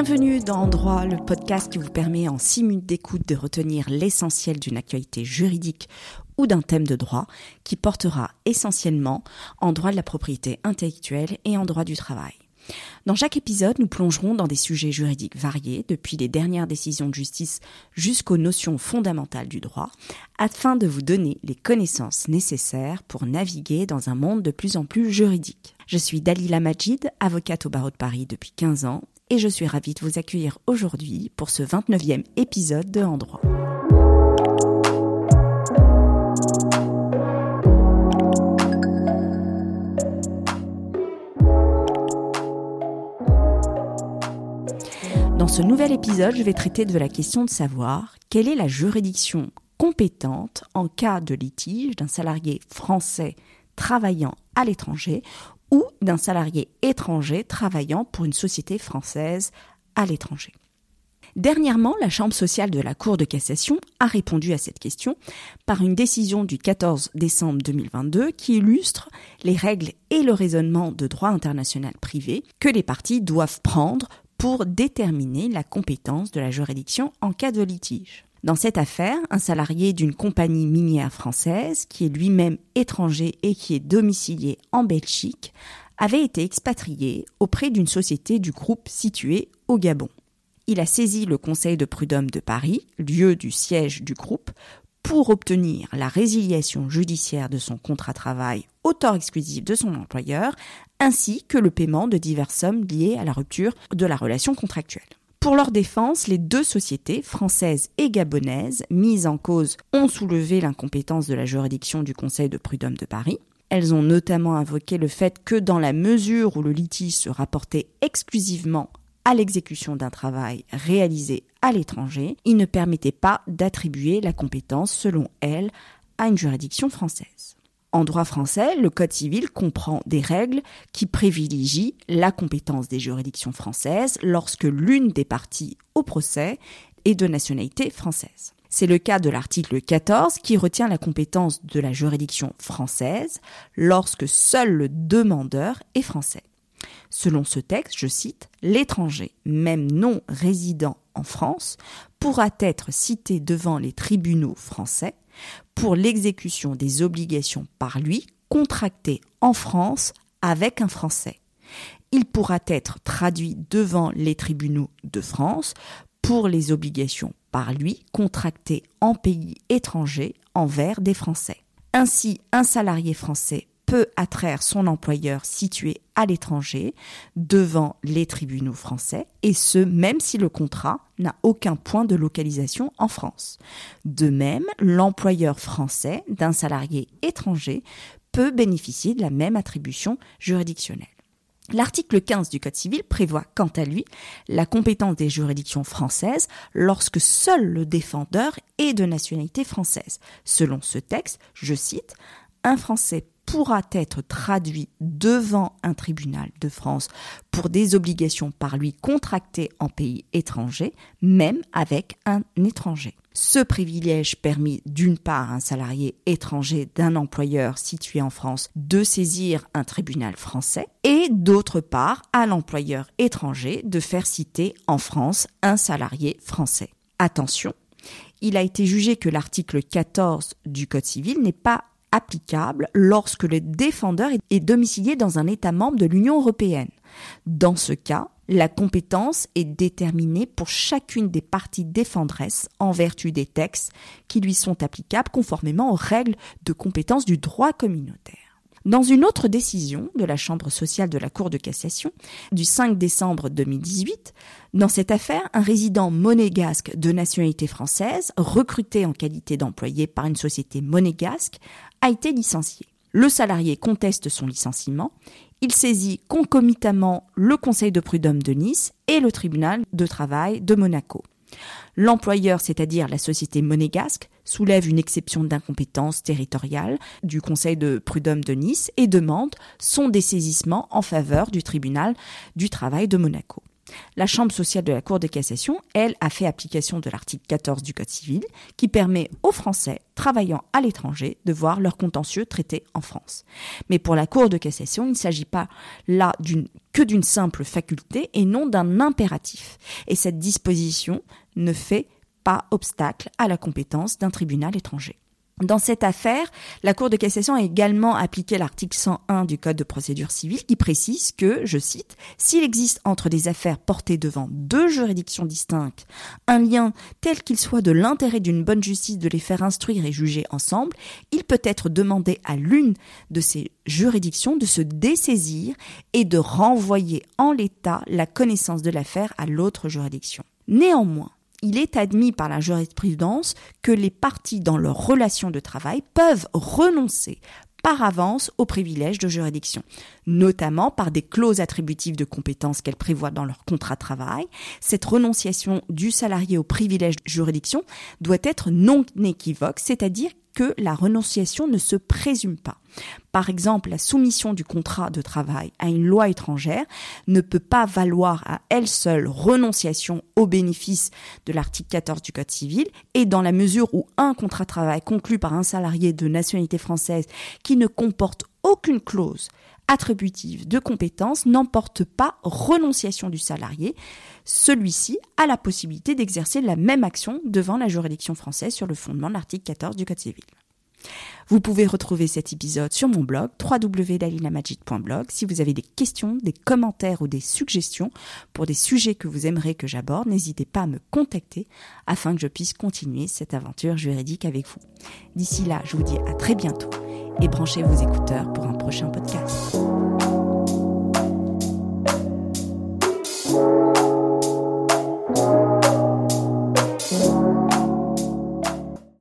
Bienvenue dans Droit, le podcast qui vous permet en 6 minutes d'écoute de retenir l'essentiel d'une actualité juridique ou d'un thème de droit qui portera essentiellement en droit de la propriété intellectuelle et en droit du travail. Dans chaque épisode, nous plongerons dans des sujets juridiques variés, depuis les dernières décisions de justice jusqu'aux notions fondamentales du droit, afin de vous donner les connaissances nécessaires pour naviguer dans un monde de plus en plus juridique. Je suis Dalila Majid, avocate au barreau de Paris depuis 15 ans, et je suis ravie de vous accueillir aujourd'hui pour ce 29e épisode de En droit. Dans ce nouvel épisode, je vais traiter de la question de savoir quelle est la juridiction compétente en cas de litige d'un salarié français travaillant à l'étranger ou d'un salarié étranger travaillant pour une société française à l'étranger. Dernièrement, la Chambre sociale de la Cour de cassation a répondu à cette question par une décision du 14 décembre 2022 qui illustre les règles et le raisonnement de droit international privé que les parties doivent prendre pour déterminer la compétence de la juridiction en cas de litige. Dans cette affaire, un salarié d'une compagnie minière française, qui est lui-même étranger et qui est domicilié en Belgique, avait été expatrié auprès d'une société du groupe située au Gabon. Il a saisi le Conseil de prud'homme de Paris, lieu du siège du groupe, pour obtenir la résiliation judiciaire de son contrat de travail au tort exclusif de son employeur, ainsi que le paiement de diverses sommes liées à la rupture de la relation contractuelle. Pour leur défense, les deux sociétés, françaises et gabonaises, mises en cause, ont soulevé l'incompétence de la juridiction du Conseil de prud'homme de Paris. Elles ont notamment invoqué le fait que dans la mesure où le litige se rapportait exclusivement à l'exécution d'un travail réalisé à l'étranger, il ne permettait pas d'attribuer la compétence, selon elles, à une juridiction française. En droit français, le Code civil comprend des règles qui privilégient la compétence des juridictions françaises lorsque l'une des parties au procès est de nationalité française. C'est le cas de l'article 14 qui retient la compétence de la juridiction française lorsque seul le demandeur est français. Selon ce texte, je cite, l'étranger, même non résident en France, pourra être cité devant les tribunaux français pour l'exécution des obligations par lui contractées en France avec un Français. Il pourra être traduit devant les tribunaux de France pour les obligations par lui contractées en pays étranger envers des Français. Ainsi, un salarié français peut attraire son employeur situé à l'étranger devant les tribunaux français, et ce même si le contrat n'a aucun point de localisation en France. De même, l'employeur français d'un salarié étranger peut bénéficier de la même attribution juridictionnelle. L'article 15 du Code civil prévoit quant à lui la compétence des juridictions françaises lorsque seul le défendeur est de nationalité française. Selon ce texte, je cite, un Français pourra être traduit devant un tribunal de France pour des obligations par lui contractées en pays étranger, même avec un étranger. Ce privilège permet d'une part à un salarié étranger d'un employeur situé en France de saisir un tribunal français et d'autre part à l'employeur étranger de faire citer en France un salarié français. Attention, il a été jugé que l'article 14 du Code civil n'est pas applicable lorsque le défendeur est domicilié dans un État membre de l'Union européenne. Dans ce cas, la compétence est déterminée pour chacune des parties défendresses en vertu des textes qui lui sont applicables conformément aux règles de compétence du droit communautaire. Dans une autre décision de la Chambre sociale de la Cour de cassation du 5 décembre 2018, dans cette affaire, un résident monégasque de nationalité française, recruté en qualité d'employé par une société monégasque, a été licencié. Le salarié conteste son licenciement. Il saisit concomitamment le Conseil de prud'homme de Nice et le tribunal de travail de Monaco. L'employeur, c'est-à-dire la société monégasque, soulève une exception d'incompétence territoriale du Conseil de prud'homme de Nice et demande son dessaisissement en faveur du tribunal du travail de Monaco. La Chambre sociale de la Cour de cassation, elle, a fait application de l'article 14 du Code civil qui permet aux Français travaillant à l'étranger de voir leur contentieux traité en France. Mais pour la Cour de cassation, il ne s'agit pas là que d'une simple faculté et non d'un impératif. Et cette disposition ne fait pas obstacle à la compétence d'un tribunal étranger. Dans cette affaire, la Cour de cassation a également appliqué l'article 101 du Code de procédure civile qui précise que, je cite, s'il existe entre des affaires portées devant deux juridictions distinctes un lien tel qu'il soit de l'intérêt d'une bonne justice de les faire instruire et juger ensemble, il peut être demandé à l'une de ces juridictions de se dessaisir et de renvoyer en l'état la connaissance de l'affaire à l'autre juridiction. Néanmoins, il est admis par la jurisprudence que les parties dans leur relation de travail peuvent renoncer par avance aux privilèges de juridiction, notamment par des clauses attributives de compétences qu'elles prévoient dans leur contrat de travail. Cette renonciation du salarié aux privilèges de juridiction doit être non équivoque, c'est-à-dire que la renonciation ne se présume pas. Par exemple, la soumission du contrat de travail à une loi étrangère ne peut pas valoir à elle seule renonciation au bénéfice de l'article 14 du Code civil et dans la mesure où un contrat de travail conclu par un salarié de nationalité française qui ne comporte aucune clause attributive de compétence n'emporte pas renonciation du salarié. Celui-ci a la possibilité d'exercer la même action devant la juridiction française sur le fondement de l'article 14 du Code civil. Vous pouvez retrouver cet épisode sur mon blog www.dalinamajid.blog si vous avez des questions, des commentaires ou des suggestions pour des sujets que vous aimeriez que j'aborde, n'hésitez pas à me contacter afin que je puisse continuer cette aventure juridique avec vous. D'ici là, je vous dis à très bientôt et branchez vos écouteurs pour un prochain podcast.